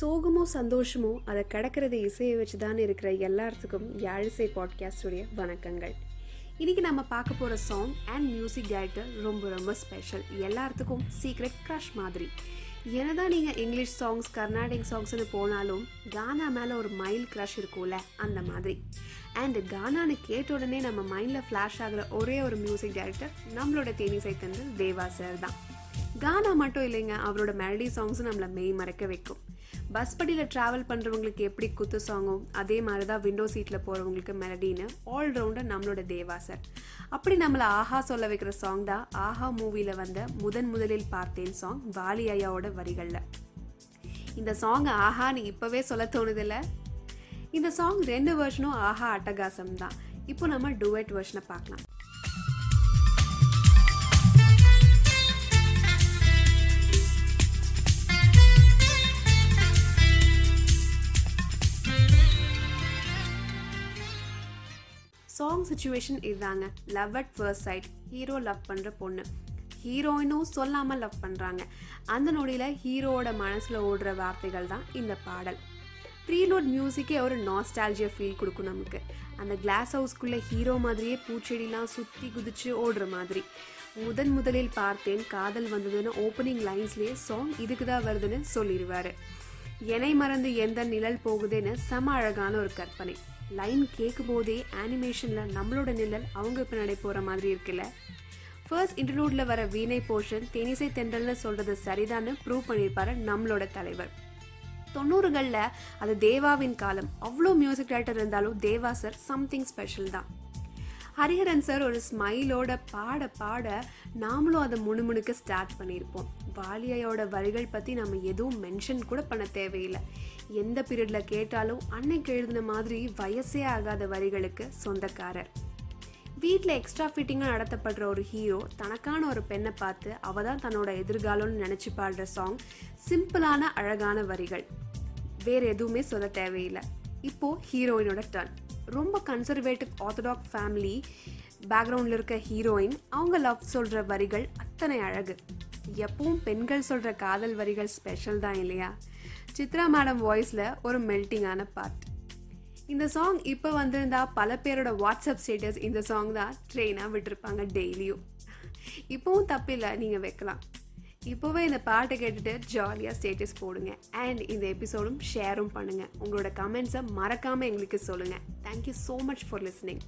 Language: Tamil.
சோகமோ சந்தோஷமோ அதை கடக்கிறது இசையை வச்சு தான் இருக்கிற எல்லாத்துக்கும் யாழிசை பாட்காஸ்டுடைய வணக்கங்கள். இன்றைக்கி நம்ம பார்க்க போகிற சாங் அண்ட் மியூசிக் டைரக்டர் ரொம்ப ரொம்ப ஸ்பெஷல் எல்லாத்துக்கும் சீக்ரெட் க்ரஷ் மாதிரி. என்னதான் நீங்கள் இங்கிலீஷ் சாங்ஸ் கர்நாடிக் சாங்ஸ்னு போனாலும் கானா மேலே ஒரு மைல் க்ரஷ் இருக்கும்ல அந்த மாதிரி. அண்ட் கானான்னு கேட்ட உடனே நம்ம மைண்டில் ஃப்ளாஷ் ஆகிற ஒரே ஒரு மியூசிக் டைரக்டர் நம்மளோட தேனிசை தந்து தேவா சார் தான். கானா மட்டும் இல்லைங்க அவரோட மெலடி சாங்ஸும் நம்மளை மெய் மறக்க வைக்கும். பஸ் படியில் ட்ராவல் பண்ணுறவங்களுக்கு எப்படி குத்து சாங்கோ அதே மாதிரி தான் விண்டோ சீட்டில் போகிறவங்களுக்கு மெலடின்னு ஆல்ரவுண்டர் நம்மளோட தேவா சார் அப்படி நம்மளை ஆஹா சொல்ல வைக்கிற சாங் தான் ஆஹா மூவியில் வந்த முதன் முதலில் பார்த்தேன் சாங் வாலி ஐயாவோட வரிகளில். இந்த சாங் ஆஹான்னு இப்போவே சொல்ல தோணுதில்ல? இந்த சாங் ரெண்டு வருஷனும் ஆஹா அட்டகாசம் தான் இப்போ நம்ம டுவெட் வெர்ஷனை பார்க்கலாம். சாங் சுச்சுவேஷன் இதுதாங்க love at first sight hero love பண்ணுற பொண்ணு. ஹீரோயினும் சொல்லாமல் லவ் பண்ணுறாங்க அந்த நொடியில் ஹீரோவோட மனசில் ஓடுற வார்த்தைகள் தான் இந்த பாடல். ப்ரீலோட் மியூசிக்கே ஒரு நாஸ்டாலஜியா ஃபீல் கொடுக்கும் நமக்கு. அந்த கிளாஸ் ஹவுஸ்க்குள்ளே ஹீரோ மாதிரியே பூச்செடிலாம் சுற்றி குதிச்சு ஓடுற மாதிரி. முதன் முதலில் பார்த்தேன் காதல் வந்ததுன்னு ஓப்பனிங் லைன்ஸ்லேயே சாங் இதுக்கு தான் வருதுன்னு சொல்லிடுவார். என்னை மறந்து எந்த நிழல் போகுதுன்னு செம அழகான ஒரு கற்பனை. லைன் கேட்கும் போதே ஆனிமேஷனில் நம்மளோட நிழல் அவங்க பின்னாடி போகிற மாதிரி இருக்குல்ல. ஃபர்ஸ்ட் இன்டர்லூடில் வர வீணை போர்ஷன் தேனிசை தென்றல்னு சொல்கிறது சரிதான்னு ப்ரூவ் பண்ணியிருப்பாரு நம்மளோட தலைவர். தொண்ணூறுகளில் அது தேவாவின் காலம். அவ்வளோ மியூசிக் டைரக்டர் இருந்தாலும் தேவா சார் சம்திங் ஸ்பெஷல் தான். ஹரிஹரன் சார் ஒரு ஸ்மைலோட பாட பாட நாமளும் அதை முணுமுணுக்க ஸ்டார்ட் பண்ணியிருப்போம். வாலியாயோட வரிகள் பற்றி நம்ம எதுவும் மென்ஷன் கூட பண்ண தேவையில்லை. எந்த பீரியடில் கேட்டாலும் அன்னைக்கு எழுதின மாதிரி வயசே ஆகாத வரிகளுக்கு சொந்தக்காரர். வீட்டில் எக்ஸ்ட்ரா ஃபிட்டிங்காக நடத்தப்படுற ஒரு ஹீரோ தனக்கான ஒரு பெண்ணை பார்த்து அவ தான் தன்னோட எதிர்காலம்னு நினச்சி பாடுற சாங் சிம்பிளான அழகான வரிகள். வேறு எதுவுமே சொல்ல தேவையில்லை. இப்போது ஹீரோயினோட டர்ன் ரொம்ப கன்சர்வேட்டிவ் ஆர்த்தடாக் ஃபேமிலி பேக்ரவுண்டில் இருக்க ஹீரோயின் அவங்க லவ் சொல்கிற வரிகள் அத்தனை அழகு. எப்பவும் பெண்கள் சொல்கிற காதல் வரிகள் ஸ்பெஷல் தான் இல்லையா? சித்ரா மேடம் வாய்ஸில் ஒரு மெல்ட்டிங்கான பார்ட் இந்த சாங் இப்போ வந்திருந்தா பல பேரோட வாட்ஸ்அப் ஸ்டேட்டஸ் இந்த சாங் தான் ட்ரெயினாக விட்டுருப்பாங்க டெய்லியும் இப்போவும் தப்பில்லை நீங்கள் வைக்கலாம். இப்போவே இந்த பாட்டை கேட்டுட்டு ஜாலியாக ஸ்டேட்டஸ் போடுங்க. அண்ட் இந்த எபிசோடும் ஷேரும் பண்ணுங்கள் உங்களோட கமெண்ட்ஸை மறக்காமல் எங்களுக்கு சொல்லுங்கள் thank you so much for listening